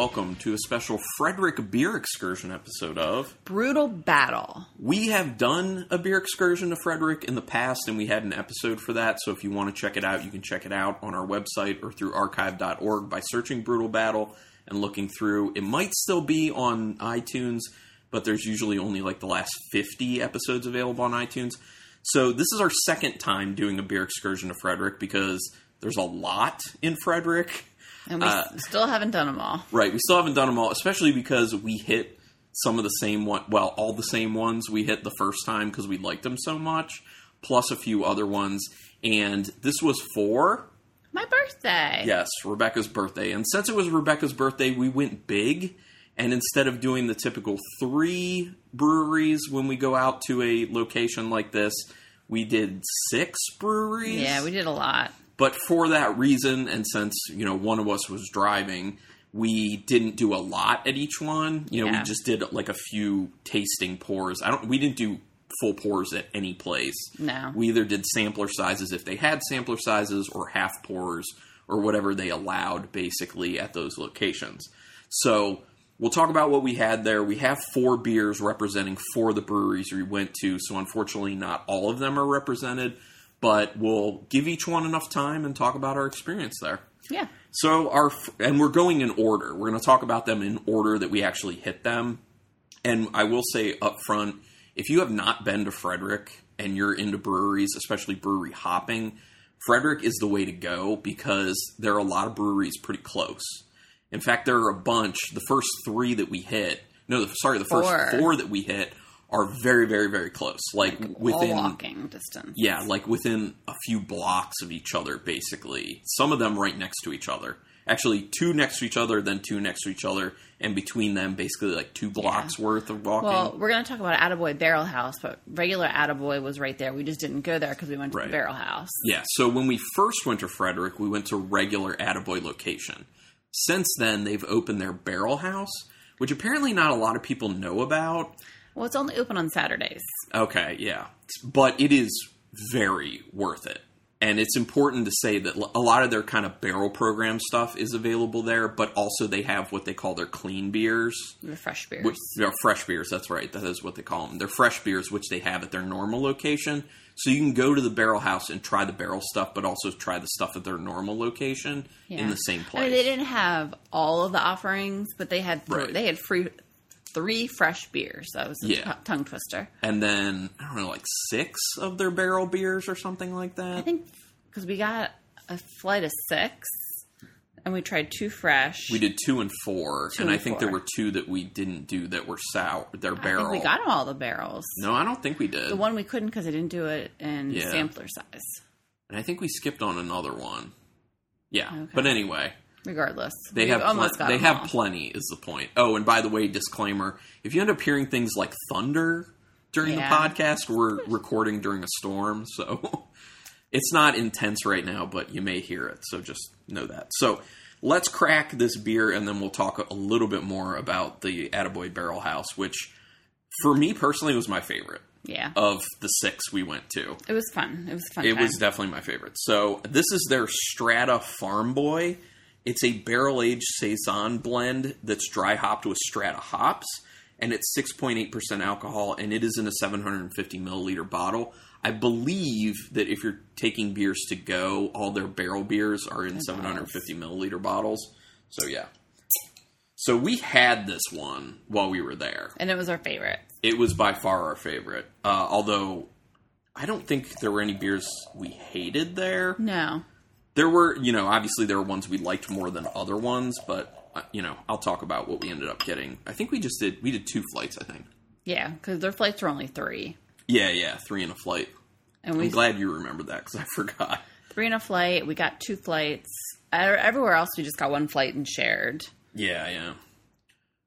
welcome to a special Frederick beer excursion episode of Brutal Battle. We have done a beer excursion to Frederick in the past, and we had an episode for that. So if you want to check it out, you can check it out on our website or through archive.org by searching Brutal Battle and looking through. It might still be on iTunes, but there's usually only like the last 50 episodes available on iTunes. So this is our second time doing a beer excursion to Frederick because there's a lot in Frederick. And we Uh, still haven't done them all. Right, we still haven't done them all, especially because we hit some of the same one. Well, all the same ones we hit the first time because we liked them so much, plus a few other ones. And this was for My birthday. yes, Rebecca's birthday. And since it was Rebecca's birthday, we went big. And instead of doing the typical three breweries when we go out to a location like this, we did six breweries. Yeah, we did a lot. But for that reason, and since you know one of us was driving, we didn't do a lot at each one. You know, Yeah. we just did like a few tasting pours. I don't. We didn't do full pours at any place. No. We either did sampler sizes if they had sampler sizes, or half pours, or whatever they allowed, basically at those locations. So we'll talk about what we had there. We have four beers representing four of the breweries we went to. So unfortunately, not all of them are represented, but we'll give each one enough time and talk about our experience there. Yeah. So our and we're going in order. We're going to talk about them in order that we actually hit them. And I will say up front, if you have not been to Frederick and you're into breweries, especially brewery hopping, Frederick is the way to go because there are a lot of breweries pretty close. In fact, there are a bunch. The first three that we hit, no, sorry, the first Four. four that we hit are very, very, very close. Like within walking distance. yeah, like within a few blocks of each other, basically. Some of them right next to each other. Actually, two next to each other, then two next to each other, and between them, basically like two blocks worth of walking. Well, we're going to talk about Attaboy Barrel House, but regular Attaboy was right there. We just didn't go there because we went to Right. the Barrel House. yeah, so when we first went to Frederick, we went to regular Attaboy location. Since then, they've opened their barrel house, which apparently not a lot of people know about. Well, it's only open on Saturdays. Okay, yeah. But it is very worth it. And it's important to say that a lot of their kind of barrel program stuff is available there, but also they have what they call their clean beers, The fresh beers. which they're fresh beers. That's right. That is what they call them. They're fresh beers, which they have at their normal location. So you can go to the barrel house and try the barrel stuff, but also try the stuff at their normal location in the same place. I mean, they didn't have all of the offerings, but they had th- Right. they had free three fresh beers. That was a Yeah. t- tongue twister. and then I don't know, like six of their barrel beers or something like that. I think because we got a flight of six, and we tried two fresh. We did two and four, Two and I and think there were two that we didn't do that were sour. They're I barrel. we got all the barrels. no, I don't think we did. The one we couldn't because I didn't do it in Yeah. sampler size. and I think we skipped on another one. Yeah, Okay. but anyway, Regardless, they have almost plen- they have all. plenty. Is the point? Oh, and by the way, disclaimer: if you end up hearing things like thunder during Yeah. the podcast, we're recording during a storm, so it's not intense right now, but you may hear it. So just know that. So. Let's crack this beer, and then we'll talk a little bit more about the Attaboy Barrel House, which, for me personally, was my favorite. yeah, of the six we went to. it was fun. It was fun. It time. was definitely my favorite. So this is their Strata Farm Boy. It's a barrel aged saison blend that's dry hopped with Strata hops, and it's six point eight percent alcohol, and it is in a seven hundred and fifty milliliter bottle. I believe that if you're taking beers to go, all their barrel beers are in seven hundred and fifty milliliter bottles. So yeah. So we had this one while we were there and it was our favorite. it was by far our favorite. Uh, although I don't think there were any beers we hated there. No, There were, you know, obviously there were ones we liked more than other ones, but uh, you know, I'll talk about what we ended up getting. I think we just did we did two flights. I think. yeah, because their flights were only three, Yeah, yeah, three in a flight. and I'm glad you remembered that because I forgot. three in a flight. We got two flights. Everywhere else, we just got one flight and shared. Yeah, yeah.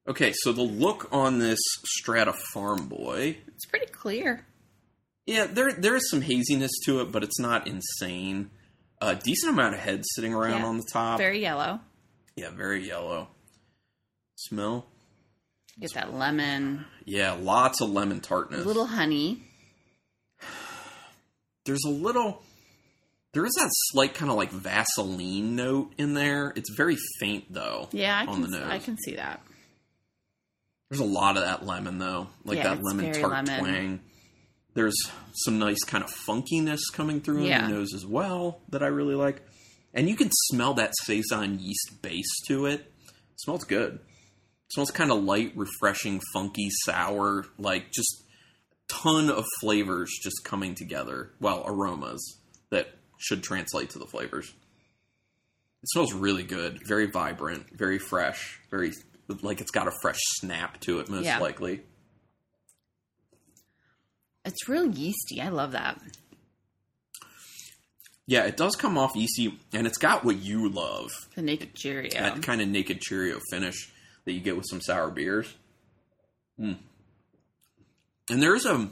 Okay, so the look on this Strata Farm Boy, It's pretty clear. yeah, there there is some haziness to it, but it's not insane. A decent amount of heads sitting around Yeah. on the top. Very yellow. Yeah, very yellow. Smell? Get that lemon, Yeah, lots of lemon tartness. a little honey. There's a little There is that slight kind of like Vaseline note in there. It's very faint though. Yeah, I on can the nose. I can see that. There's a lot of that lemon though, like Yeah, that lemon tart lemon. twang. There's some nice kind of funkiness coming through in Yeah. the nose as well that I really like, and you can smell that saison yeast base to it. It smells good. It smells kind of light, refreshing, funky, sour, like just a ton of flavors just coming together. Well, aromas that should translate to the flavors. It smells really good, very vibrant, very fresh, very like it's got a fresh snap to it, most Yeah. likely. It's real yeasty. I love that. Yeah, it does come off yeasty, and it's got what you love The naked Cheerio. that kind of naked Cheerio finish that you get with some sour beers. Mm. And there's a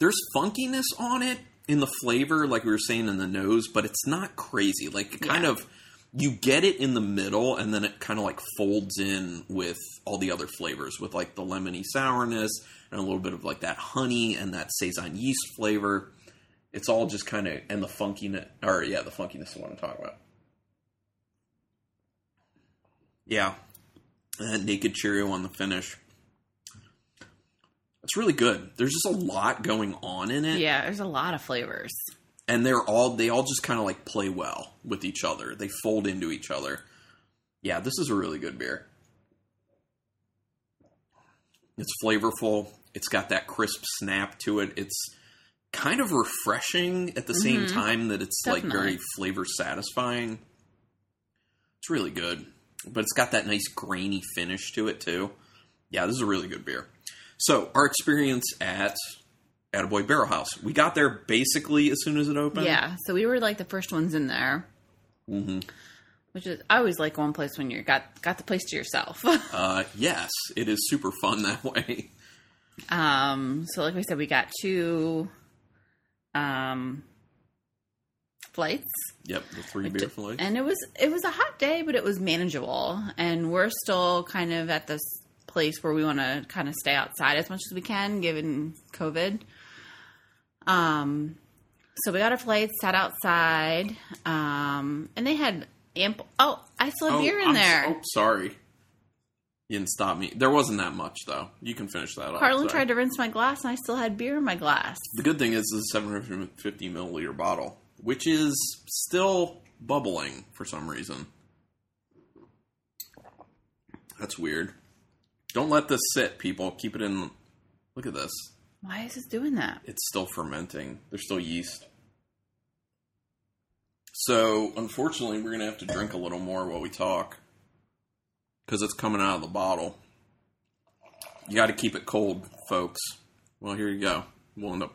there's funkiness on it in the flavor, like we were saying in the nose, but it's not crazy. Like it kind Yeah. of you get it in the middle, and then it kind of like folds in with all the other flavors, with like the lemony sourness and a little bit of like that honey and that saison yeast flavor. It's all just kind of and the funkiness, or yeah, the funkiness is what I'm talking about. Yeah, that naked Cheerio on the finish. It's really good. There's just a lot going on in it, yeah, there's a lot of flavors. And they're all they all just kind of like play well with each other. They fold into each other. Yeah, this is a really good beer. It's flavorful. It's got that crisp snap to it. It's kind of refreshing at the same Mhm. time that it's like very flavor satisfying. It's really good, but it's got that nice grainy finish to it too. Yeah, this is a really good beer. So our experience at Attaboy Barrel House, we got there basically as soon as it opened. Yeah, so we were like the first ones in there, hmm which is I always like one place when you got got the place to yourself. Uh, yes, it is super fun that way. um, so like we said, we got two um flights. Yep, the three beer flights. and it was it was a hot day but it was manageable and we're still kind of at this place where we want to kind of stay outside as much as we can given covid um so we got our flights sat outside um and they had ample oh i still have beer in I'm there so- oh, sorry. You didn't stop me. There wasn't that much though. You can finish that off. Carlin sorry. tried to rinse my glass and i still had beer in my glass The good thing is this is a 750 milliliter bottle, which is still bubbling for some reason. That's weird. Don't let this sit, people. Keep it in. Look at this. Why is it doing that It's still fermenting. There's still yeast. So, unfortunately, we're going to have to drink a little more while we talk because it's coming out of the bottle. You got to keep it cold, folks. Well, here you go. We'll end up.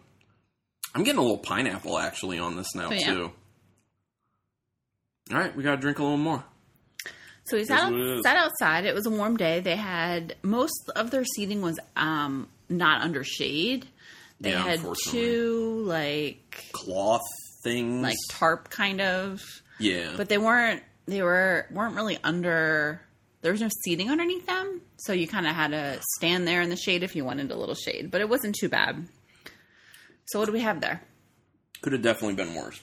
I'm getting a little pineapple actually on this now Oh, yeah. too. All right, we got to drink a little more. So we sat, That's what it out, sat outside. It was a warm day. They had most of their seating was um, not under shade. They Yeah, had two like Cloth things, like tarp kind of, yeah, but they weren't. They were weren't really under. There was no seating underneath them, so you kind of had to stand there in the shade if you wanted a little shade. But it wasn't too bad. So what do we have there? Could have definitely been worse.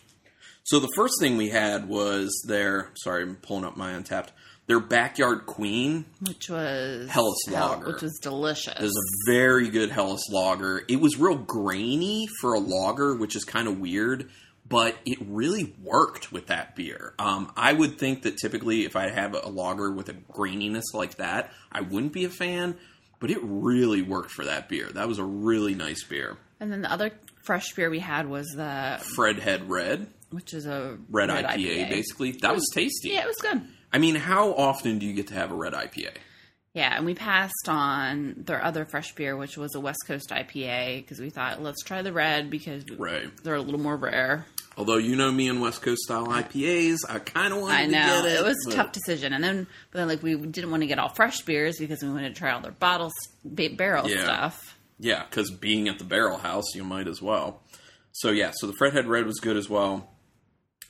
So the first thing we had was their sorry, I'm pulling up my Untappd. Their backyard queen Which was Helles hell- Lager. which was delicious. is a very good Helles lager. It was real grainy for a lager, which is kind of weird, but it really worked with that beer. Um, I would think that typically if I have a lager with a graininess like that, I wouldn't be a fan, but it really worked for that beer. That was a really nice beer. and then the other fresh beer we had was the Fred Head Red, which is a red, IPA, basically. That was tasty. Yeah, it was good. I mean, how often do you get to have a red IPA? Yeah, and we passed on their other fresh beer, which was a West Coast IPA, because we thought let's try the red because Right. they're a little more rare. Although you know me and West Coast style IPAs, I kind of wanted I know to get it. it was a tough decision, and then but then like we didn't want to get all fresh beers because we wanted to try all their bottles, ba- barrel Yeah. stuff. Yeah, because being at the Barrel House, you might as well. So yeah, so the Fredhead Red was good as well.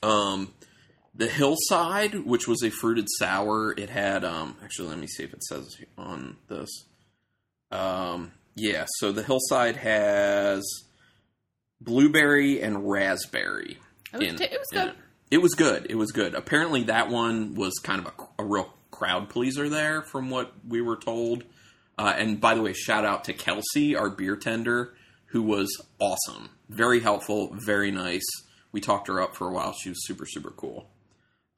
Um, the Hillside, which was a fruited sour, it had um. Actually, let me see if it says on this. Um, yeah, so the Hillside has blueberry and raspberry. It was, in- t- it was good. it. It was good. It was good. Apparently, that one was kind of a, a real crowd pleaser there, from what we were told. Uh, and by the way, shout out to Kelsey, our beer tender, who was awesome, very helpful, very nice. We talked her up for a while. She was super, super cool.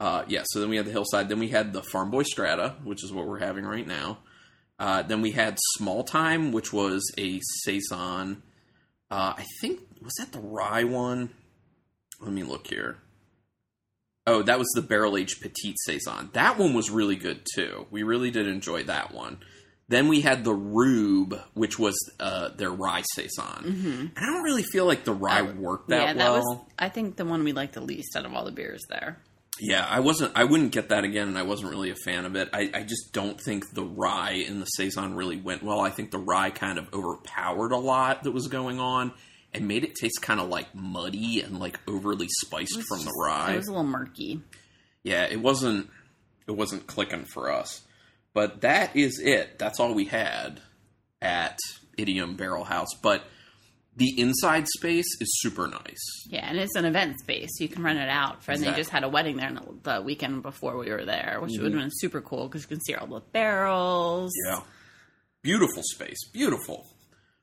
Uh, yeah. So then we had the hillside. Then we had the Farm Boy Strata, which is what we're having right now. Uh, then we had Small Time, which was a saison. Uh, I think was that the rye one. Let me look here. Oh, that was the barrel aged petite saison. That one was really good too. We really did enjoy that one. Then we had the Rube, which was uh, their rye saison, and I don't really feel like the rye worked that Mm-hmm. yeah, that well. was I think the one we liked the least out of all the beers there. Yeah, I wasn't. I wouldn't get that again, and I wasn't really a fan of it. I, I just don't think the rye in the saison really went well. I think the rye kind of overpowered a lot that was going on and made it taste kind of like muddy and like overly spiced from the rye. It was a little murky. yeah, it wasn't. It wasn't clicking for us. But that is it. That's all we had at Idiom Barrel House. But the inside space is super nice. Yeah, and it's an event space. You can rent it out for. And they just had a wedding there the weekend before we were there, which Mm-hmm. would have been super cool because you can see all the barrels. Yeah. Beautiful space. Beautiful.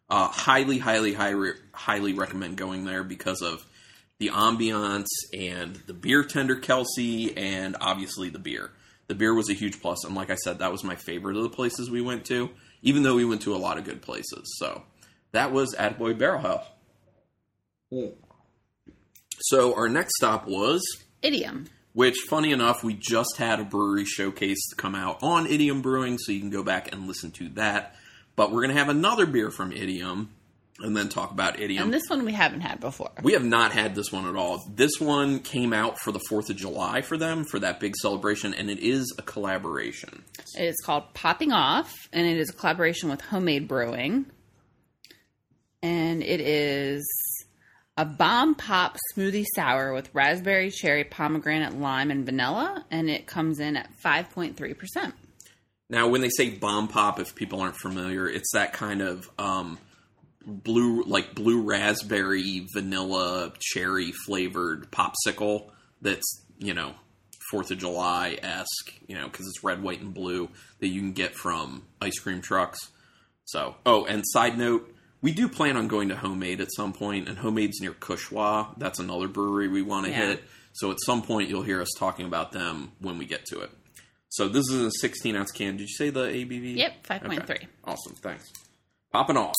Uh, highly, highly, highly, highly recommend going there because of the ambiance and the beer tender Kelsey and obviously the beer. The beer was a huge plus, and like I said, that was my favorite of the places we went to, even though we went to a lot of good places. So that was Attaboy Barrel House. Hmm. So our next stop was Idiom. which funny enough we just had a brewery showcase come out on idiom brewing so you can go back and listen to that but we're going to have another beer from idiom and then talk about idiom And this one we haven't had before. we have not had this one at all this one came out for the 4th of july for them for that big celebration and it is a collaboration It is called Popping Off, and it is a collaboration with Homemade Brewing. And it is a bomb pop smoothie sour with raspberry, cherry, pomegranate, lime, and vanilla. And it comes in at 5.3%. now when they say bomb pop if people aren't familiar it's that kind of um, blue like blue raspberry vanilla cherry flavored popsicle that's you know fourth of july esque you know because it's red white and blue that you can get from ice cream trucks so oh and side note we do plan on going to homemade at some point and homemade's near kushwa that's another brewery we want to Yeah. hit so at some point you'll hear us talking about them when we get to it so this is a 16 ounce can did you say the abv Yep, 5.3. Okay. Awesome. Thanks. Popping off.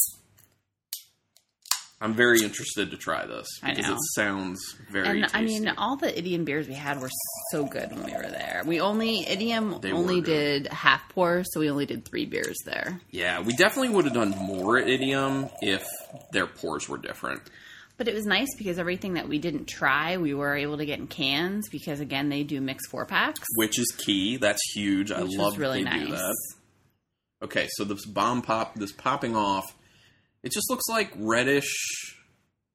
I'm very interested to try this because it sounds very And. I mean, all the idiom beers we had were so good when we were there. We only idiom They only did half pour, so we only did three beers there. yeah, we definitely would have done more at Idiom if their pours were different. But it was nice because everything that we didn't try, we were able to get in cans because again, they do mix four packs, Which is key. That's huge. I love really they nice. do that. Okay, so this bomb pop, this popping off, it just looks like reddish.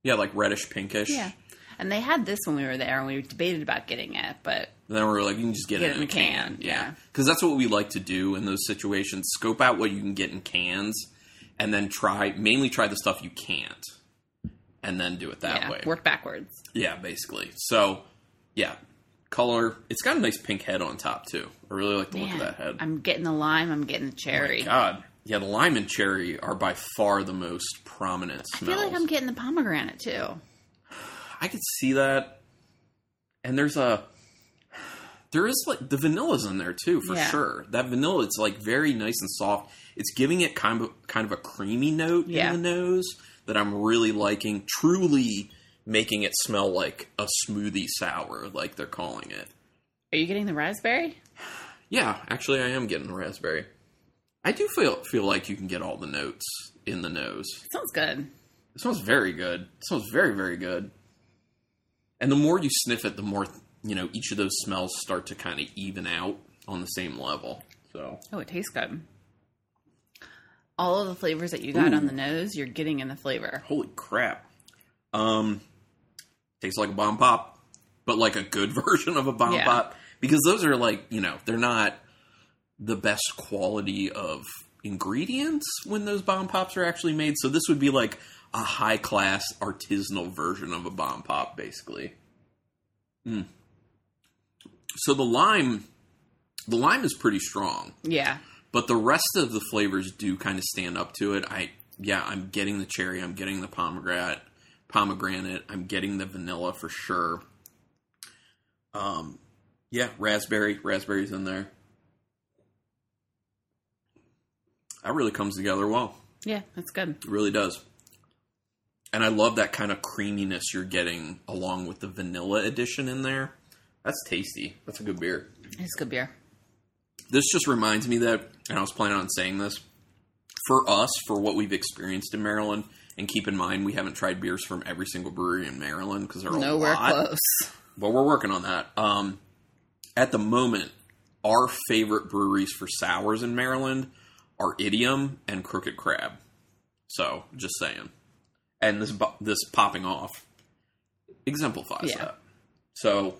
Yeah, like reddish pinkish. Yeah, and they had this when we were there, and we debated about getting it, but Then we were like, you can just get, Get it in a can. yeah. Yeah. Because that's what we like to do in those situations. Scope out what you can get in cans and then try, mainly try the stuff you can't. And then do it that yeah, way. work backwards. Yeah, basically. So, yeah. Color. It's got a nice pink head on top, too. I really like the look of that head. I'm getting the lime. I'm getting the cherry. God. Yeah, the lime and cherry are by far the most prominent I smells. feel like I'm getting the pomegranate too. I could see that. And there's a there is like the vanilla's in there too for Yeah. sure. That vanilla it's like very nice and soft. It's giving it kind of kind of a creamy note Yeah. in the nose that I'm really liking. Truly making it smell like a smoothie sour like they're calling it. Are you getting the raspberry? Yeah, actually I am getting the raspberry. I do feel feel like you can get all the notes in the nose. sounds good. It smells very good. It smells very, very good. And the more you sniff it, the more you know each of those smells start to kind of even out on the same level. So Oh, it tastes good. All of the flavors that you got on the nose, you're getting in the flavor. holy crap! Um, tastes like a bomb pop, but like a good version of a bomb Yeah. pop because those are like you know they're not the best quality of ingredients when those bomb pops are actually made. So this would be like a high class artisanal version of a bomb pop, basically. So the lime, the lime is pretty strong, Yeah. but the rest of the flavors do kind of stand up to it. I yeah, I'm getting the cherry, I'm getting the pomegranate, pomegranate, I'm getting the vanilla for sure. Um, yeah, raspberry, raspberries in there. That really comes together well. Yeah, that's good. It really does. And I love that kind of creaminess you're getting along with the vanilla addition in there. That's tasty. That's a good beer. It's a good beer. This just reminds me that, and I was planning on saying this, for us, for what we've experienced in Maryland, and keep in mind we haven't tried beers from every single brewery in Maryland because they're a Nowhere lot, close. but we're working on that. Um, at the moment, our favorite breweries for sours in Maryland are Idiom and Crooked Crab. So, just saying. And this this popping off exemplifies Yeah. that. So,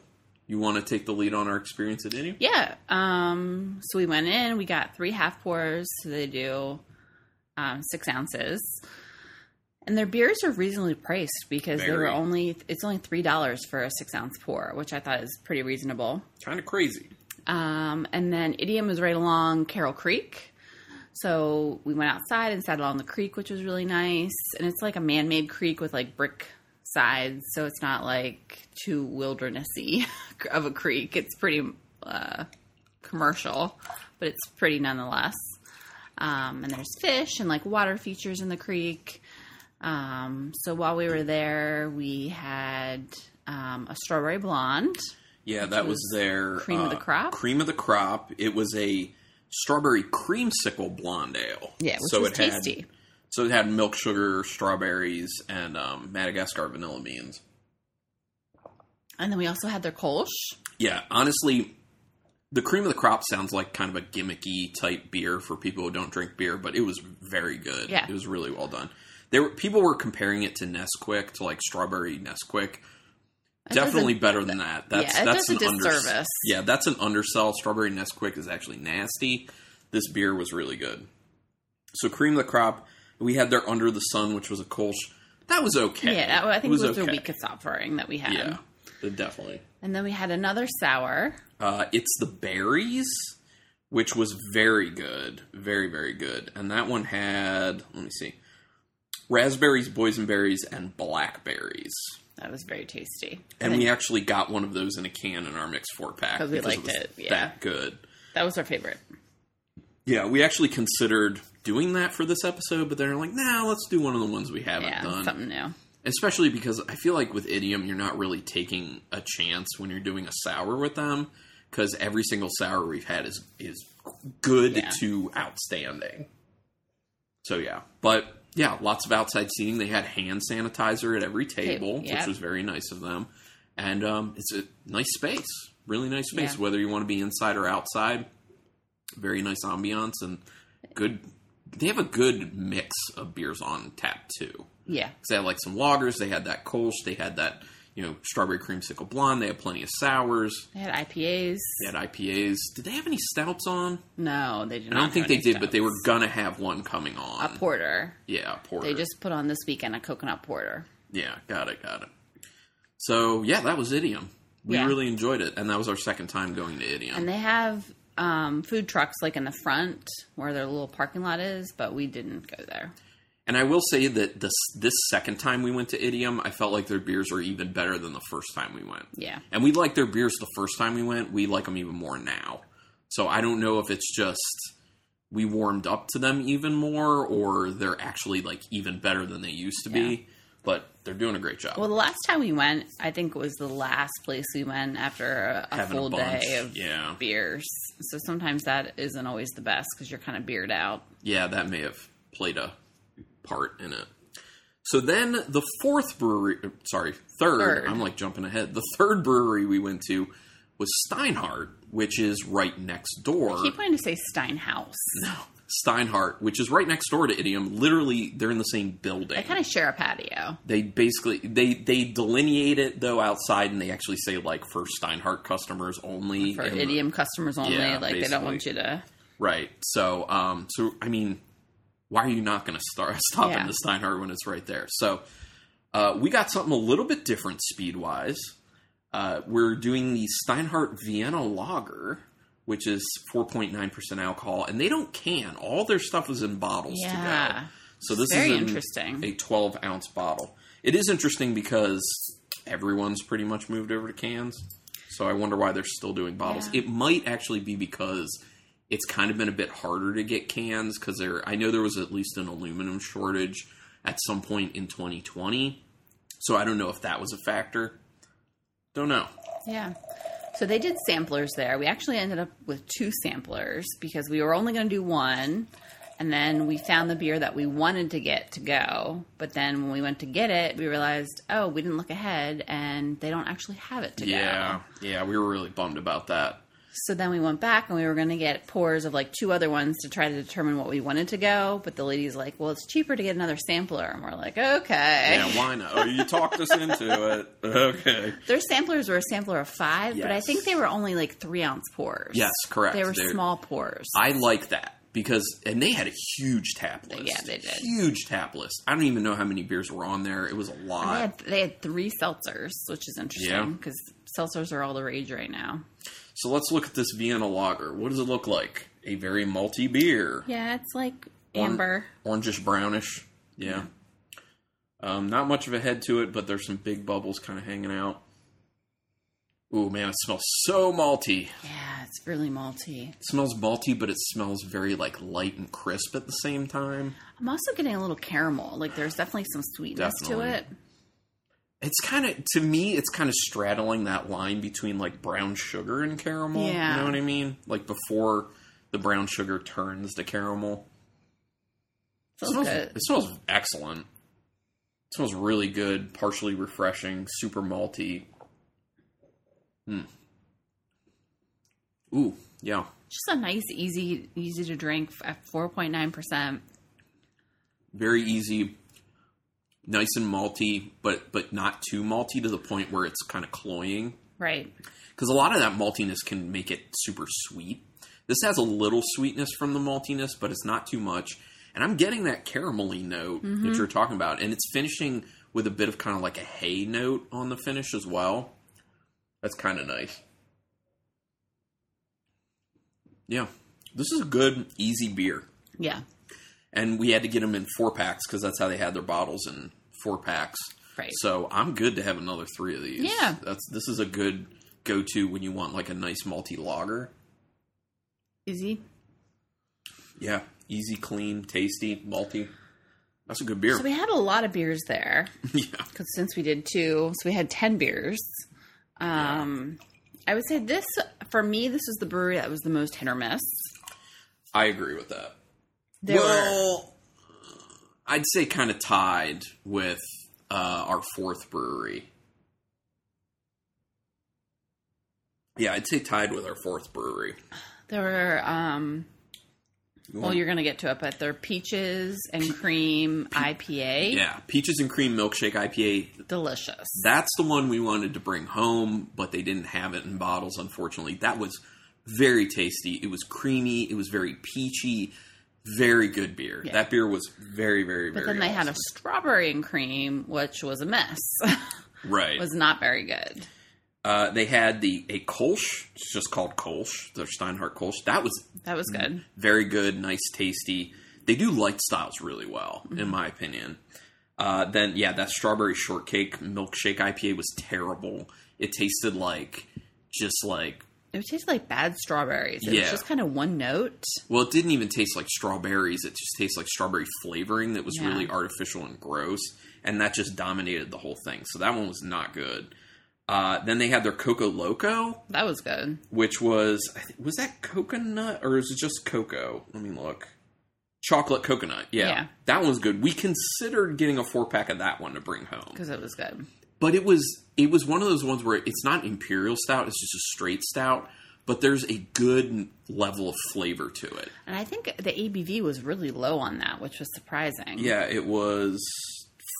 you want to take the lead on our experience at Idiom? Yeah. Um, so we went in, we got three half pours. So they do um, six ounces. And their beers are reasonably priced because they were only, it's only $3 for a six ounce pour, which I thought is pretty reasonable. Kind of crazy. Um, and then Idiom is right along Carroll Creek. So we went outside and sat along the creek, which was really nice. And it's like a man made creek with like brick sides. So it's not like too wildernessy of a creek. It's pretty uh, commercial, but it's pretty nonetheless. Um, and there's fish and like water features in the creek. Um, so while we were there, we had um, a strawberry blonde. Yeah, that was, was their cream of the uh, crop? Cream of the crop. It was a strawberry creamsicle blonde ale. Yeah, which so was it had tasty. so it had milk sugar, strawberries, and um, Madagascar vanilla beans. And then we also had their Kolsch. Yeah, honestly, the cream of the crop sounds like kind of a gimmicky type beer for people who don't drink beer, but it was very good. Yeah. it was really well done. There were people were comparing it to Nesquik, to like strawberry Nesquik. Definitely better than that. That's yeah, it that's does a an under- disservice. Yeah, that's an undersell. Strawberry Nesquik is actually nasty. This beer was really good. So cream the crop, we had their under the sun, which was a Kolsch. That was okay. Yeah, that, I think it was, was the okay. weakest offering that we had. Yeah, definitely. And then we had another sour. Uh, it's the berries, which was very good, very very good. And that one had let me see, raspberries, boysenberries, and blackberries. That was very tasty. And then we actually got one of those in a can in our mixed four pack because we liked it, yeah. that good. that was our favorite. Yeah, we actually considered doing that for this episode, but then they're like, nah, let's do one of the ones we haven't Yeah, done. something new. Especially because I feel like with Idiom, you're not really taking a chance when you're doing a sour with them, because every single sour we've had is is good Yeah. to outstanding. So yeah, but yeah, lots of outside seating. They had hand sanitizer at every table, yeah. which was very nice of them, and um, it's a nice space, really nice space. Yeah. Whether you want to be inside or outside, very nice ambiance and good. They have a good mix of beers on tap too. Yeah. 'Cause they had like some lagers. They had that Kolsch. They had that you know strawberry creamsicle blonde. They had plenty of sours. They had IPAs. They had IPAs. Did they have any stouts on? No, they did not I don't think they did, but they were gonna have one coming on. a porter. yeah, a porter. They just put on this weekend a coconut porter. yeah, got it, got it. So yeah, that was Idiom. We Yeah. really enjoyed it, and that was our second time going to Idiom. And they have um, food trucks like in the front where their little parking lot is, but we didn't go there. And I will say that this this second time we went to Idiom, I felt like their beers are even better than the first time we went. Yeah. And we liked their beers the first time we went. We like them even more now. So I don't know if it's just we warmed up to them even more, or they're actually like even better than they used to be. But they're doing a great job. Well, the last time we went, I think it was the last place we went after a, a a full bunch, day of yeah. beers. So sometimes that isn't always the best because you're kind of beered out. yeah, that may have played a part in it. So then the fourth brewery, sorry, third, Third. I'm like jumping ahead. The third brewery we went to was Steinhardt, which is right next door. I keep wanting to say Steinhaus. No, Steinhardt, which is right next door to Idiom. Literally, they're in the same building. They kind of share a patio. they basically they they delineate it though outside, and they actually say like for Steinhardt customers only. For in the- idiom customers only, Yeah, like they don't want you to. right? So, um, so I mean, why are you not going to start stop Yeah. in the Steinhardt when it's right there? So, uh, we got something a little bit different speed wise. Uh, we're doing the Steinhardt Vienna Lager, which is 4.9% alcohol, and they don't can. All their stuff is in bottles to go. So this Very is in interesting. a 12 ounce bottle. It is interesting because everyone's pretty much moved over to cans. So I wonder why they're still doing bottles. Yeah. It might actually be because it's kind of been a bit harder to get cans because there. I know there was at least an aluminum shortage at some point in 2020. So I don't know if that was a factor. Don't know. Yeah. So they did samplers there. We actually ended up with two samplers because we were only going to do one. And then we found the beer that we wanted to get to go. But then when we went to get it, we realized, oh, we didn't look ahead and they don't actually have it to Yeah, go. yeah, we were really bummed about that. So then we went back and we were going to get pours of like two other ones to try to determine what we wanted to go. But the lady's like, well, it's cheaper to get another sampler. And we're like, okay. Yeah, why not? Oh, you talked us into it. Okay. Their samplers were a sampler of five, but I think they were only like three ounce pours. Yes, correct. They were They're- small pours. I like that because, and they had a huge tap list. Yeah, they did. Huge tap list. I don't even know how many beers were on there. It was a they lot. had they had three seltzers, which is interesting because seltzers are all the rage right now. So let's look at this Vienna Lager. What does it look like? A very malty beer. Yeah, it's like Or- amber. Orangish brownish. Yeah. Um, not much of a head to it, but there's some big bubbles kind of hanging out. Ooh, man, it smells so malty. Yeah, it's really malty. It smells malty, but it smells very like light and crisp at the same time. I'm also getting a little caramel. Like there's definitely some sweetness Definitely. to it. It's kind of to me, it's kind of straddling that line between like brown sugar and caramel. Yeah. You know what I mean? Like before the brown sugar turns to caramel. It smells, it smells excellent. It smells really good, partially refreshing, super malty. Hmm. Ooh, yeah. Just a nice, easy, easy to drink at 4.9 percent. Very easy, nice and malty, but but not too malty to the point where it's kind of cloying. Right. because a lot of that maltiness can make it super sweet. This has a little sweetness from the maltiness, but it's not too much. And I'm getting that caramelly note that mm-hmm. you're talking about, and it's finishing with a bit of kind of like a hay note on the finish as well. That's kind of nice. Yeah, this is a good, easy beer, Yeah. And we had to get them in four packs because that's how they had their bottles in four packs. Right. So I'm good to have another three of these. Yeah. that's this is a good go to when you want like a nice multi lager. Easy. Yeah, easy, clean, tasty, malty. That's a good beer. So we had a lot of beers there. yeah, because since we did two, so we had ten beers. Um, I would say this for me, this was the brewery that was the most hit or miss. I agree with that. There were well, I'd say kind of tied with uh, our fourth brewery. Yeah, I'd say tied with our fourth brewery. there were um, well, you're gonna get to it, but they're peaches and cream IPA, Yeah, peaches and cream milkshake IPA. delicious. That's the one we wanted to bring home, but they didn't have it in bottles, unfortunately. That was very tasty. It was creamy. It was very peachy. Very good beer. Yeah. That beer was very, very, But very. But then they had a strawberry and cream, which was a mess. right. was not very good. Uh, they had the a Kolsch. It's just called Kolsch. The Steinhardt Kolsch. That was That was good. very good, nice, tasty. They do light styles really well, Mm-hmm. in my opinion. Uh, then, yeah, that strawberry shortcake milkshake IPA was terrible. It tasted like just like It tasted like bad strawberries. It Yeah. was just kind of one note. well, it didn't even taste like strawberries. It just tastes like strawberry flavoring that was Yeah. really artificial and gross, and that just dominated the whole thing. So that one was not good. Uh, then they had their Coco Loco, That was good. which was was that coconut or is it just cocoa? Let me look. Chocolate coconut, yeah. Yeah. that one was good. We considered getting a four pack of that one to bring home, because it was good. But it was it was one of those ones where it's not imperial stout; it's just a straight stout. But there's a good level of flavor to it. And I think the ABV was really low on that, which was surprising. Yeah, it was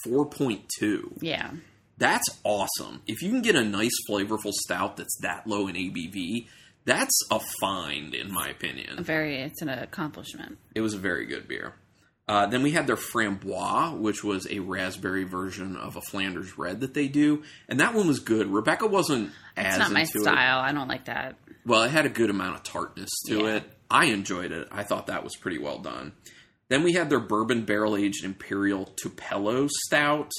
four point two. Yeah. That's awesome. If you can get a nice flavorful stout that's that low in ABV, that's a find in my opinion. Very, it's an accomplishment. It was a very good beer. Uh, then we had their framboise, which was a raspberry version of a Flanders red that they do, and that one was good. Rebecca wasn't It's as not my into it. style. I don't like that. Well, it had a good amount of tartness to Yeah. it. I enjoyed it. I thought that was pretty well done. Then we had their bourbon barrel aged imperial Tupelo stout,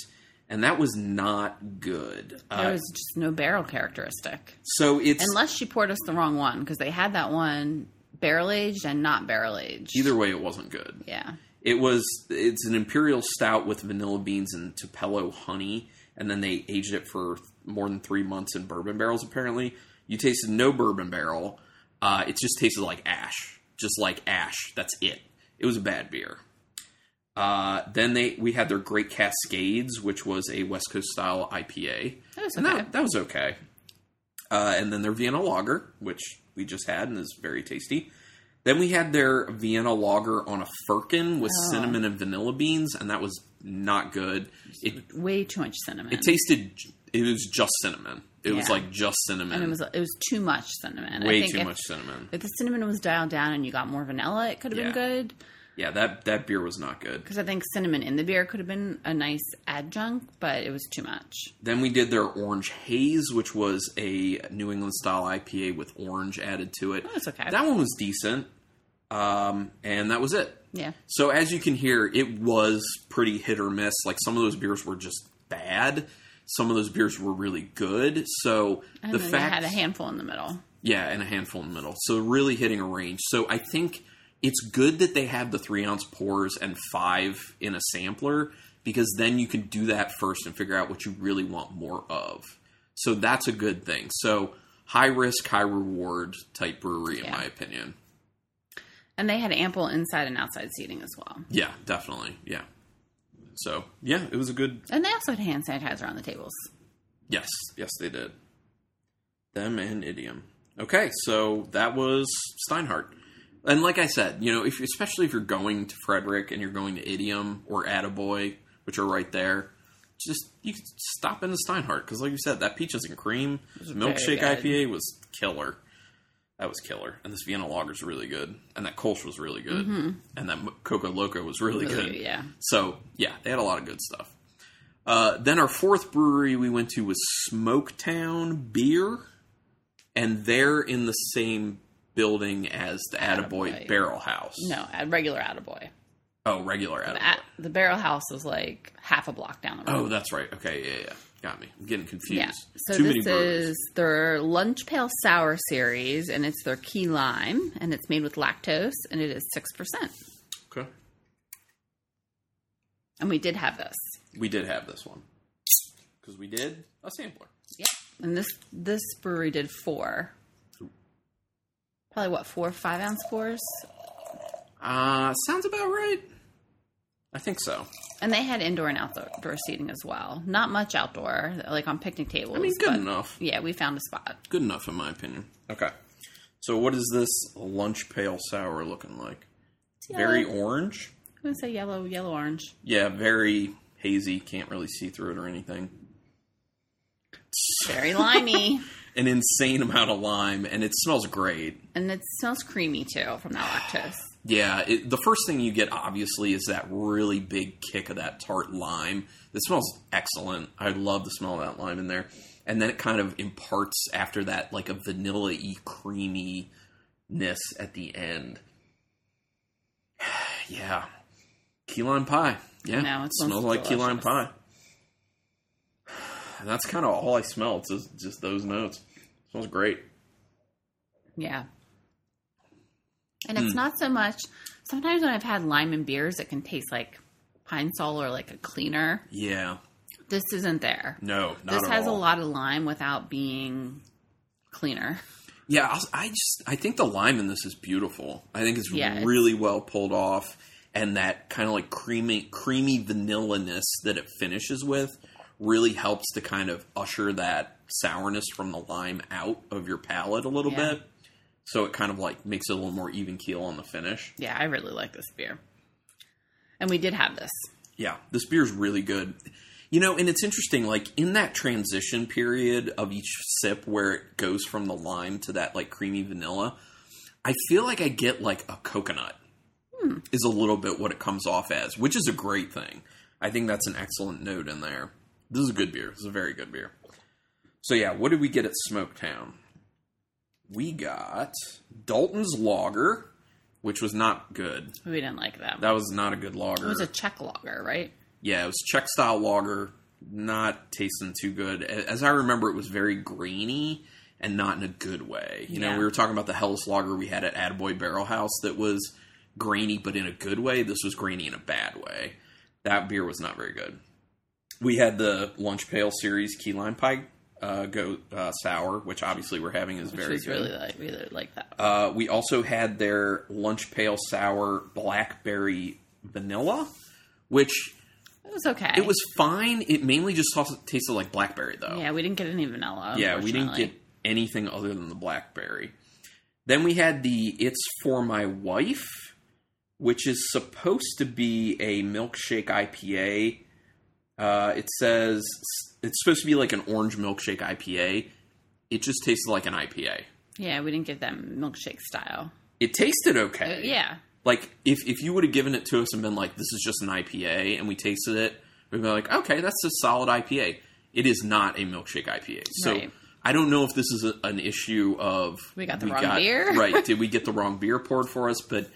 and that was not good. There Uh, was just no barrel characteristic. so it's Unless she poured us the wrong one, because they had that one barrel aged and not barrel aged. either way, it wasn't good. Yeah. It was it's an imperial stout with vanilla beans and Tupelo honey, and then they aged it for more than three months in bourbon barrels. Apparently, you tasted no bourbon barrel. Uh, it just tasted like ash, just like ash. That's it. It was a bad beer. Uh, then they we had their Great Cascades, which was a West Coast style IPA, That was and okay. that that was okay. Uh, and then their Vienna Lager, which we just had and is very tasty. Then we had their Vienna Lager on a firkin with Oh. cinnamon and vanilla beans, and that was not good. It Way too much cinnamon. it tasted it was just cinnamon. It was like just cinnamon. and it was it was too much cinnamon. I way too if, much cinnamon. If the cinnamon was dialed down and you got more vanilla, it could have Yeah. been good. Yeah, that that beer was not good. Because I think cinnamon in the beer could have been a nice adjunct, but it was too much. Then we did their Orange Haze, which was a New England style IPA with orange added to it. Oh, That's okay. That one was decent. Um, and that was it. Yeah. So as you can hear, it was pretty hit or miss. Like some of those beers were just bad. Some of those beers were really good. So And the fact, had a handful in the middle. yeah, and a handful in the middle. So really hitting a range. So I think it's good that they have the three ounce pours and five in a sampler because then you can do that first and figure out what you really want more of. So that's a good thing. So high risk, high reward type brewery, in Yeah. my opinion. And they had ample inside and outside seating as well. Yeah, definitely. Yeah. So yeah, it was a good. And they also had hand sanitizer on the tables. Yes, yes, they did. Them and Idiom. Okay, so that was Steinhardt. And like I said, you know, if especially if you're going to Frederick and you're going to Idiom or Attaboy, which are right there, just you can stop into Steinhardt because, like you said, that peaches and cream milkshake. IPA was killer. That was killer, and this Vienna Lager is really good, and that Kolsch was really good, and that Coco Loco was really, Mm-hmm. Really, good. yeah. So yeah, they had a lot of good stuff. Uh, then our fourth brewery we went to was Smoketown Beer, and they're in the same building as the Attaboy, Attaboy. Barrel House. No, a regular Attaboy. Oh, regular Attaboy. At, the barrel house is like half a block down the road. oh, that's right. Okay, yeah, yeah. Got me. I'm getting confused. Yeah. So Too many this breweries. is their Lunch Pail Sour series, and it's their key lime, and it's made with lactose, and it is six percent. Okay. And we did have this. We did have this one because we did a sampler. Yeah. And this this brewery did four. Probably what four five ounce pours, Uh, sounds about right. I think so. and they had indoor and outdoor seating as well. Not much outdoor, like on picnic tables. I mean, good enough. Yeah, we found a spot. Good enough, in my opinion. Okay. So, what is this lunch pail sour looking like? Very orange. I'm gonna say yellow, yellow orange. Yeah, very hazy. Can't really see through it or anything. Very limey, An insane amount of lime, and it smells great. and it smells creamy too from that lactose. Yeah, it, the first thing you get obviously is that really big kick of that tart lime. It smells excellent. I love the smell of that lime in there, and then it kind of imparts after that like a vanilla-y creaminess at the end. yeah, key lime pie. Yeah, No, it smells like key lime pie. And that's kind of all I smell. It's just, just those notes. smells great. Yeah. And it's Hmm. not so much. Sometimes when I've had lime in beers, it can taste like pine sol or like a cleaner. Yeah, This isn't there. no, not this has all. a lot of lime without being cleaner. Yeah, I'll- I just I think the lime in this is beautiful. I think it's Yeah, it's- really well pulled off, and that kind of like creamy creamy vanilla-ness that it finishes with really helps to kind of usher that sourness from the lime out of your palate a little Yeah. bit. So it kind of like makes it a little more even keel on the finish. Yeah, I really like this beer. And we did have this. Yeah, this beer is really good. You know, and it's interesting, like in that transition period of each sip where it goes from the lime to that like creamy vanilla, I feel like I get like a coconut. Hmm. is a little bit what it comes off as, which is a great thing. I think that's an excellent note in there. This is a good beer. This is a very good beer. So yeah, what did we get at Smoketown? We got Dalton's Lager, which was not good. We didn't like that. That was not a good lager. it was a Czech lager, right? yeah, it was Czech style lager, not tasting too good. As I remember, it was very grainy and not in a good way. You know, we were talking about the Helles lager we had at Attaboy Barrel House that was grainy, but in a good way. This was grainy in a bad way. That beer was not very good. We had the Lunch Pail Series Key Lime Pie uh, go uh, sour, which obviously we're having is Which very good. really like really like that. Uh, we also had their lunch pail sour blackberry vanilla, which it was okay. it was fine. It mainly just tasted like blackberry, though. Yeah, we didn't get any vanilla. Yeah, we didn't get anything other than the blackberry. Then we had the It's for My Wife, which is supposed to be a milkshake IPA. Uh, it says it's supposed to be like an orange milkshake IPA. It just tasted like an IPA. Yeah, we didn't get that milkshake style. It tasted Uh, okay. yeah, Like if if you would have given it to us and been like, "This is just an IPA," and we tasted it, we'd be like, "Okay, that's a solid IPA." It is not a milkshake IPA. So Right. I don't know if this is a, an issue of We got the wrong beer? right? Did we get the wrong beer poured for us? But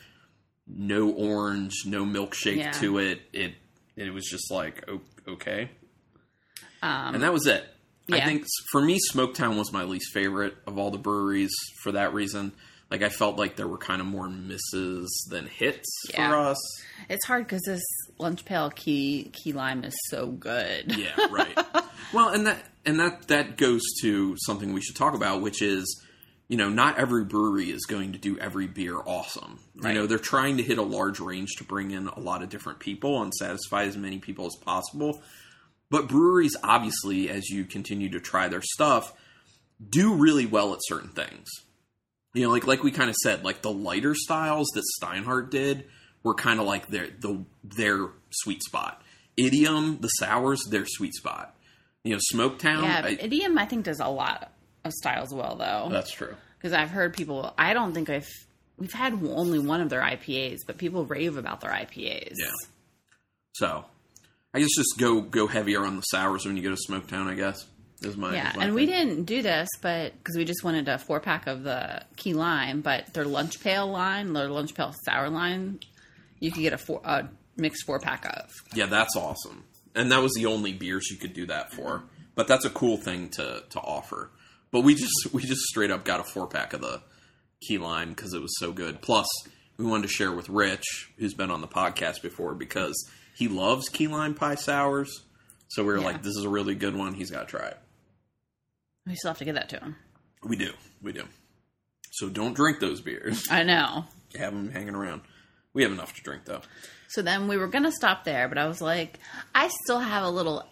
no orange, no milkshake Yeah. to it. It it was just like okay, um, and that was it. I think for me, Smoketown was my least favorite of all the breweries for that reason. Like I felt like there were kind of more misses than hits Yeah. for us. it's hard because this lunch pail key key lime is so good. Yeah, right. well, and that and that that goes to something we should talk about, which is you know not every brewery is going to do every beer awesome. Right. You know they're trying to hit a large range to bring in a lot of different people and satisfy as many people as possible. But breweries, obviously, as you continue to try their stuff, do really well at certain things. You know, like like we kind of said, like the lighter styles that Steinhardt did were kind of like their the their sweet spot. Idiom, the sours, their sweet spot. You know, Smoketown. Yeah, I- Idiom I think does a lot of styles well though. that's true. Because I've heard people. I don't think I've. We've had only one of their IPAs, but people rave about their IPAs. Yeah. So, I guess just go go heavier on the sours when you go to Smoketown. I guess is my Yeah, is my and we didn't do this, but because we just wanted a four pack of the key lime, but their lunch pail line, their lunch pail sour line, you could get a four a mixed four pack of. Yeah, that's awesome. And that was the only beers you could do that for. But that's a cool thing to to offer. But we just we just straight up got a four pack of the key lime because it was so good. Plus, we wanted to share with Rich, who's been on the podcast before, because he loves key lime pie sours. So we were Yeah. like, this is a really good one. He's got to try it. We still have to get that to him. We do, we do. So don't drink those beers. I know. Have them hanging around. We have enough to drink though. So then we were gonna stop there, but I was like, I still have a little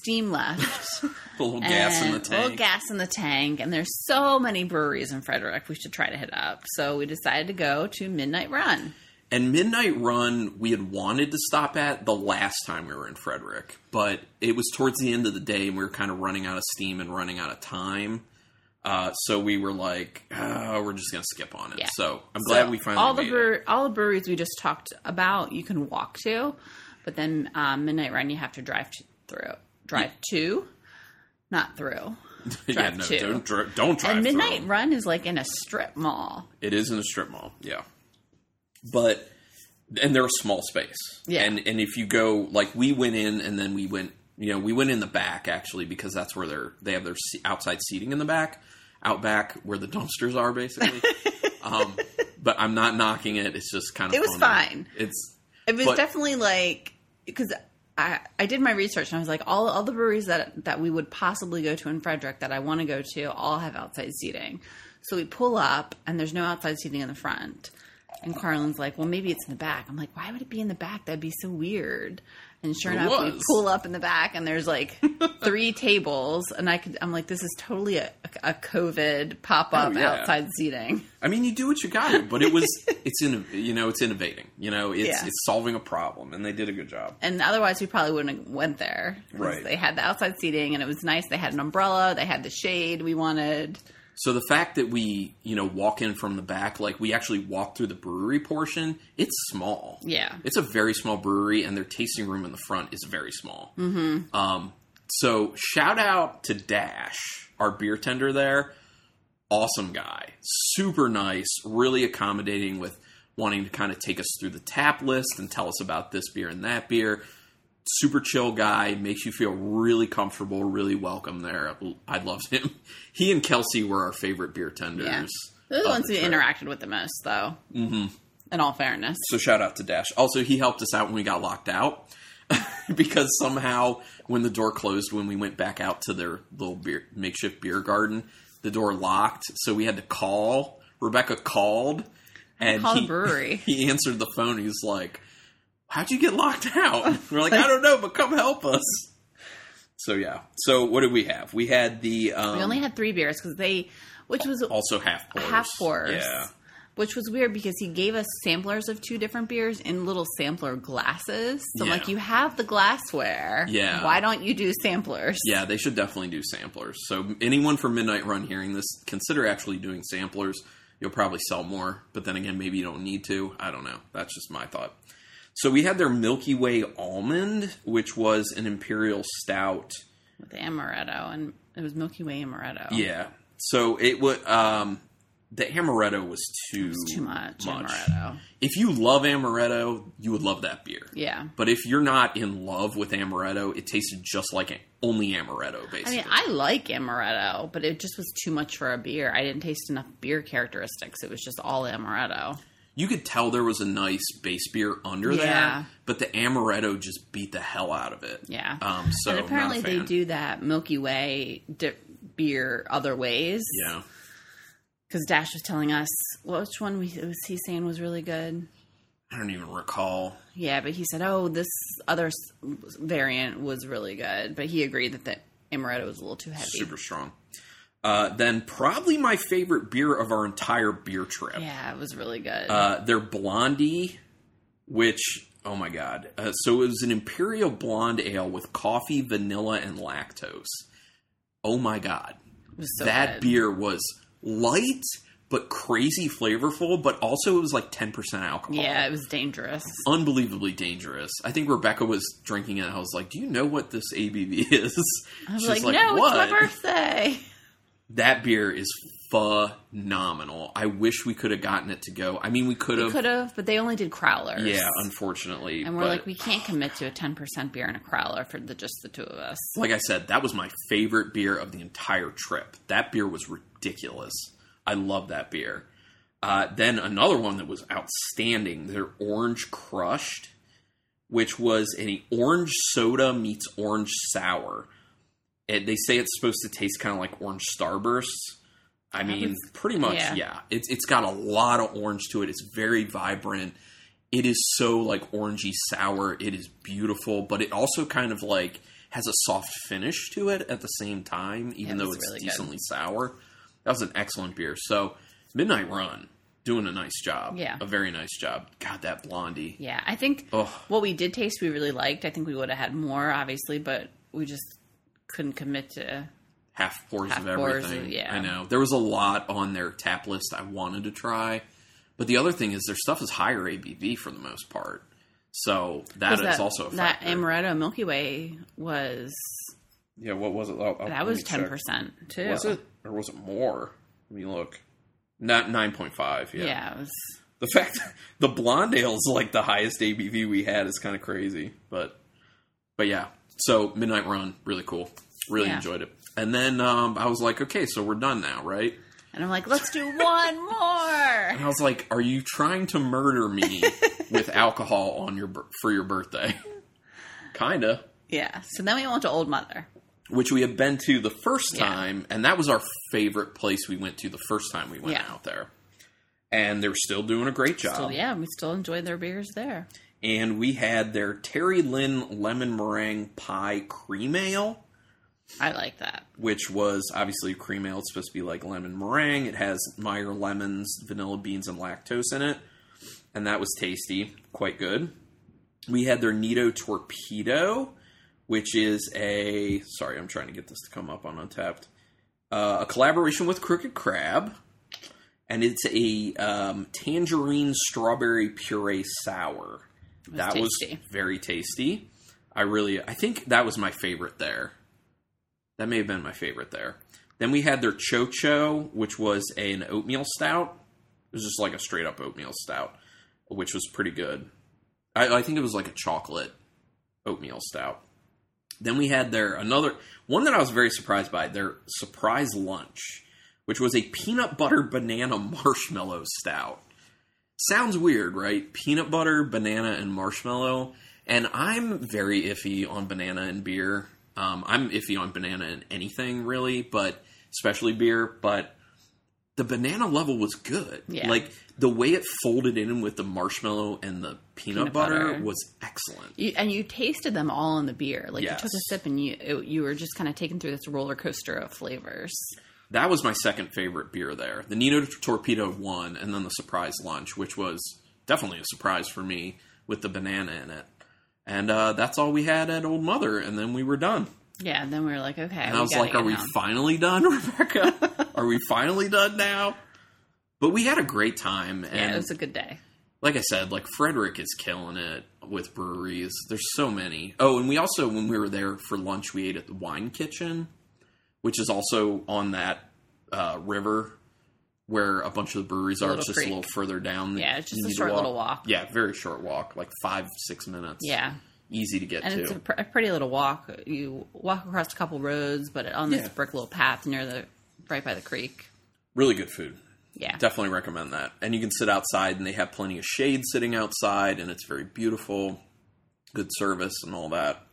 steam left. A little gas in the and A little gas in the tank, and there's so many breweries in Frederick. We should try to hit up. So we decided to go to Midnight Run. And Midnight Run, we had wanted to stop at the last time we were in Frederick, but it was towards the end of the day and we were kind of running out of steam and running out of time. Uh, so we were like, oh, we're just going to skip on it. Yeah. So I'm glad So we finally all the brewer, all the breweries we just talked about you can walk to, but then um, Midnight Run you have to drive to, through, drive to, not through. yeah, drive no, to. don't, dri- don't drive and Midnight through. Run is like in a strip mall. It is in a strip mall, yeah. But and they're a small space, Yeah. And and if you go like we went in and then we went, you know, we went in the back actually because that's where they're they have their outside seating in the back, out back where the dumpsters are basically. um, but I'm not knocking it. It's just kind of It was fine. It's It was But- definitely like because I I did my research and I was like all all the breweries that that we would possibly go to in Frederick that I want to go to all have outside seating. So we pull up and there's no outside seating in the front. And Carlin's like, well, maybe it's in the back. I'm like, why would it be in the back? That'd be so weird. And sure It enough, we was. pull up in the back and there's like three tables, and I could, I'm like, this is totally a, a COVID pop up Oh, yeah. outside seating. I mean, you do what you got to, but it was it's in you know it's innovating. You know, it's Yeah. it's solving a problem, and they did a good job. and otherwise we probably wouldn't have went there. Right. They had the outside seating and it was nice. They had an umbrella. They had the shade we wanted. So the fact that we, you know, walk in from the back, like we actually walk through the brewery portion, it's small. Yeah. It's a very small brewery, and their tasting room in the front is very small. Mm-hmm. Um, so shout out to Dash, our beer tender there. Awesome guy, super nice, really accommodating with wanting to kind of take us through the tap list and tell us about this beer and that beer. Super chill guy, makes you feel really comfortable, really welcome there. I loved him. He and Kelsey were our favorite beer tenders. Yeah. They're the ones trip. interacted with the most, though. Mm-hmm. In all fairness. So shout out to Dash. Also, he helped us out when we got locked out because somehow when the door closed when we went back out to their little beer, makeshift beer garden, the door locked. So we had to call. Rebecca called and Call the he, brewery. he answered the phone. He's like, "How'd you get locked out?" We're like, "I don't know, but come help us." So yeah. So what did we have? We had the um, We only had three beers because they, which was also half pours. half pours. Yeah. Which was weird because he gave us samplers of two different beers in little sampler glasses. So, Yeah. like, you have the glassware. Yeah. Why don't you do samplers? Yeah, they should definitely do samplers. So anyone from Midnight Run hearing this, consider actually doing samplers. You'll probably sell more, but then again, maybe you don't need to. I don't know. That's just my thought. So we had their Milky Way almond, which was an imperial stout. With amaretto, and it was Milky Way amaretto. Yeah. So it would um the amaretto was too Too much, amaretto. If you love amaretto, you would love that beer. Yeah. But if you're not in love with amaretto, it tasted just like only amaretto, Basically, I mean, I like amaretto, but it just was too much for a beer. I didn't taste enough beer characteristics. It was just all amaretto. You could tell there was a nice base beer under Yeah. there, but the amaretto just beat the hell out of it. Yeah. Um, so and apparently they do that Milky Way di- beer other ways. Yeah. Because Dash was telling us which one we, was he saying was really good. I don't even recall. Yeah, but he said, "Oh, this other variant was really good," but he agreed that the amaretto was a little too heavy. Super strong. Uh, then probably my favorite beer of our entire beer trip. Yeah, it was really good. Uh, their blondie, which oh my god! Uh, so it was an imperial blonde ale with coffee, vanilla, and lactose. Oh my god! so that good. beer was light but crazy flavorful, but also it was like ten percent alcohol. Yeah, it was dangerous. unbelievably dangerous. I think Rebecca was drinking it. I was like, "Do you know what this ABV is?" I was She's like, "No, it's my birthday." That beer is phenomenal. I wish we could have gotten it to go. I mean, we could We have. could have, but they only did crowlers. Yeah, unfortunately. and we're but like, we can't commit to a ten percent beer and a crowler for the just the two of us. like I said, that was my favorite beer of the entire trip. That beer was ridiculous. I love that beer. Uh, then another one that was outstanding, their Orange Crushed, which was an orange soda meets orange sour. And they say it's supposed to taste kind of like orange starbursts. I mean, was- pretty much, yeah. yeah. It's it's got a lot of orange to it. It's very vibrant. It is so like orangey sour. It is beautiful, but it also kind of like has a soft finish to it at the same time, even it though it's really good. decently sour. That was an excellent beer. So Midnight Run doing a nice job. Yeah. a very nice job. God, that blondie. Yeah, I think Ugh. what we did taste we really liked. I think we would have had more, obviously, but we just couldn't commit to. half pours Half of pours, everything. yeah. I know. There was a lot on their tap list I wanted to try. But the other thing is their stuff is higher ABV for the most part. So that is 'cause also a that factor. amaretto Milky Way was yeah, what was it? Oh, oh, that was ten percent too. Was it? Or was it more? Let me look. Not 9.5, yeah. Yeah, it was. The fact that the blonde ale is like the highest ABV we had is kind of crazy. But but yeah. So Midnight Run, really cool. Really Yeah. enjoyed it. And then um, I was like, okay, so we're done now, right? And I'm like, let's do one more. And I was like, "Are you trying to murder me with alcohol on your for your birthday?" Kinda. Yeah. So then we went to Old Mother. Which we had been to the first Yeah. time, and that was our favorite place we went to the first time we went Yeah. out there. And they're still doing a great job. So yeah, we still enjoyed their beers there. And we had their Terry Lynn lemon meringue pie cream ale. I like that. which was obviously cream ale. It's supposed to be like lemon meringue. It has Meyer lemons, vanilla beans, and lactose in it, and that was tasty, quite good. We had their Nito Torpedo, which is a sorry, I'm trying to get this to come up on Untappd. uh, a collaboration with Crooked Crab, and it's a um, tangerine strawberry puree sour. That was very tasty. I really, I think that was my favorite there. That may have been my favorite there. Then we had their chocho, which was an oatmeal stout. It was just like a straight up oatmeal stout, which was pretty good. I, I think it was like a chocolate oatmeal stout. Then we had their another one that I was very surprised by their surprise lunch, which was a peanut butter banana marshmallow stout. Sounds weird, right? Peanut butter, banana, and marshmallow. And I'm very iffy on banana and beer. Um, I'm iffy on banana and anything really, but especially beer. But the banana level was good. Yeah. Like the way it folded in with the marshmallow and the peanut, Peanut butter, butter. was excellent. You, and you tasted them all in the beer. Like Yes. you took a sip and you it, you were just kind of taken through this roller coaster of flavors. That was my second favorite beer there. The Nino Torpedo won, and then the surprise lunch, which was definitely a surprise for me with the banana in it. And uh, that's all we had at Old Mother, and then we were done. Yeah, and then we were like, okay. And I was like, are we finally done, Rebecca? are we finally done now? But we had a great time. And Yeah, it was a good day. like I said, like Frederick is killing it with breweries. There's so many. Oh, and we also, when we were there for lunch, we ate at the Wine Kitchen, which is also on that uh, river where a bunch of the breweries are. It's just creek. a little further down. Yeah, it's just a short little walk. Yeah, very short walk, like five, six minutes. Yeah, Easy to get and to. it's a, pr- a pretty little walk. You walk across a couple roads, but on this Yeah. brick little path near the right by the creek. really good food. Yeah, Definitely recommend that. And you can sit outside, and they have plenty of shade sitting outside, and it's very beautiful. Good service and all that.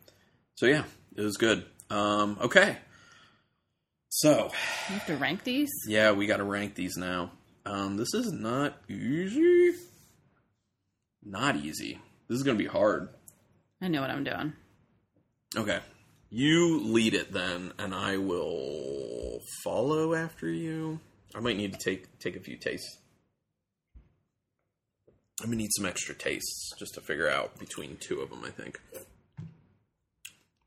So yeah, it was good. Um, okay, so you have to rank these. yeah, we got to rank these now. Um, this is not easy. Not easy. This is going to be hard. I know what I'm doing. Okay, you lead it then, and I will follow after you. I might need to take take a few tastes. I'm gonna need some extra tastes just to figure out between two of them. I think.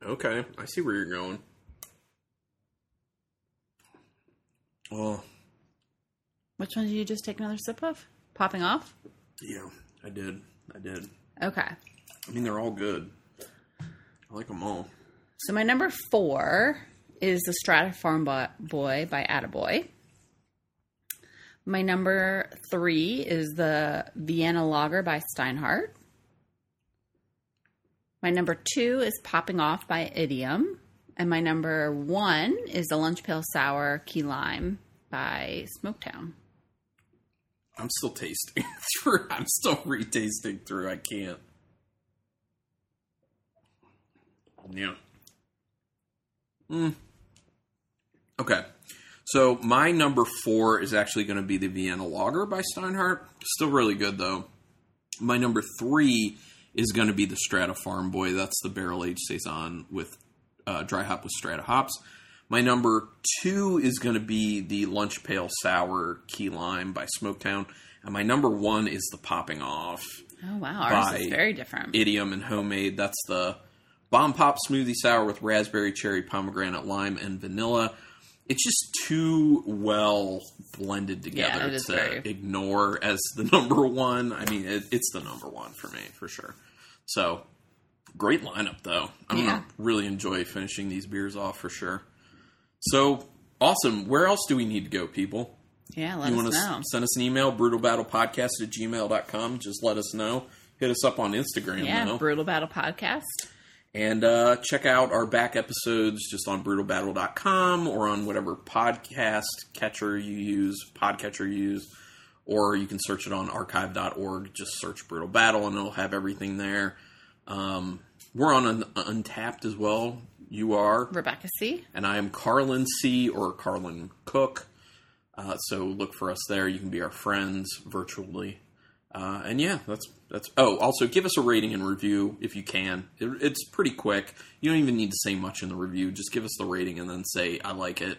Okay, I see where you're going. Oh, Which one did you just take another sip of? Popping off. yeah, I did. I did. Okay. I mean, they're all good. I like them all. So my number four is the Strata Farm Boy by Attaboy. My number three is the Vienna Lager by Steinhardt. My number two is Popping Off by Idiom. And my number one is the Lunch Pail Sour Key Lime by Smoketown. I'm still tasting through. I'm still retasting through. I can't. Yeah. Mm. Okay. So my number four is actually going to be the Vienna Lager by Steinhardt. Still really good though. My number three is going to be the Strata Farm Boy. That's the barrel aged saison with uh, dry hop with Strata hops. My number two is going to be the Lunch Pail Sour Key Lime by Smoketown. And my number one is the Popping Off Oh, wow. Ours is very different. Idiom and Homemade. That's the Bomb Pop Smoothie Sour with raspberry, cherry, pomegranate, lime, and vanilla. It's just too well blended together is to very- ignore as the number one. I mean, it, it's the number one for me, for sure. So, great lineup, though. I'm Yeah. going to really enjoy finishing these beers off for sure. So, awesome. Where else do we need to go, people? yeah, let you us want to know. send us an email, brutalbattlepodcast at gmail.com. Just let us know. Hit us up on Instagram, Yeah, though. Brutal Battle Podcast. And uh, check out our back episodes just on brutalbattle.com or on whatever podcast catcher you use, podcatcher you use, or you can search it on archive.org. Just search Brutal Battle and it'll have everything there. Um, we're on an Untappd as well. You are Rebecca C. and I am Carlin C or Carlin Cook. Uh, so look for us there. You can be our friends virtually. Uh, and yeah, that's that's. Oh, also give us a rating and review if you can. It, it's pretty quick. You don't even need to say much in the review. Just give us the rating and then say I like it.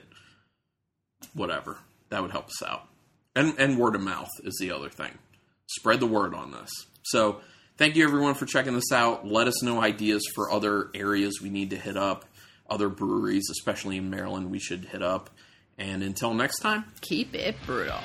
Whatever that would help us out. And and word of mouth is the other thing. Spread the word on this. So thank you everyone for checking this out. Let us know ideas for other areas we need to hit up, other breweries, especially in Maryland, we should hit up. And until next time. Keep it brutal.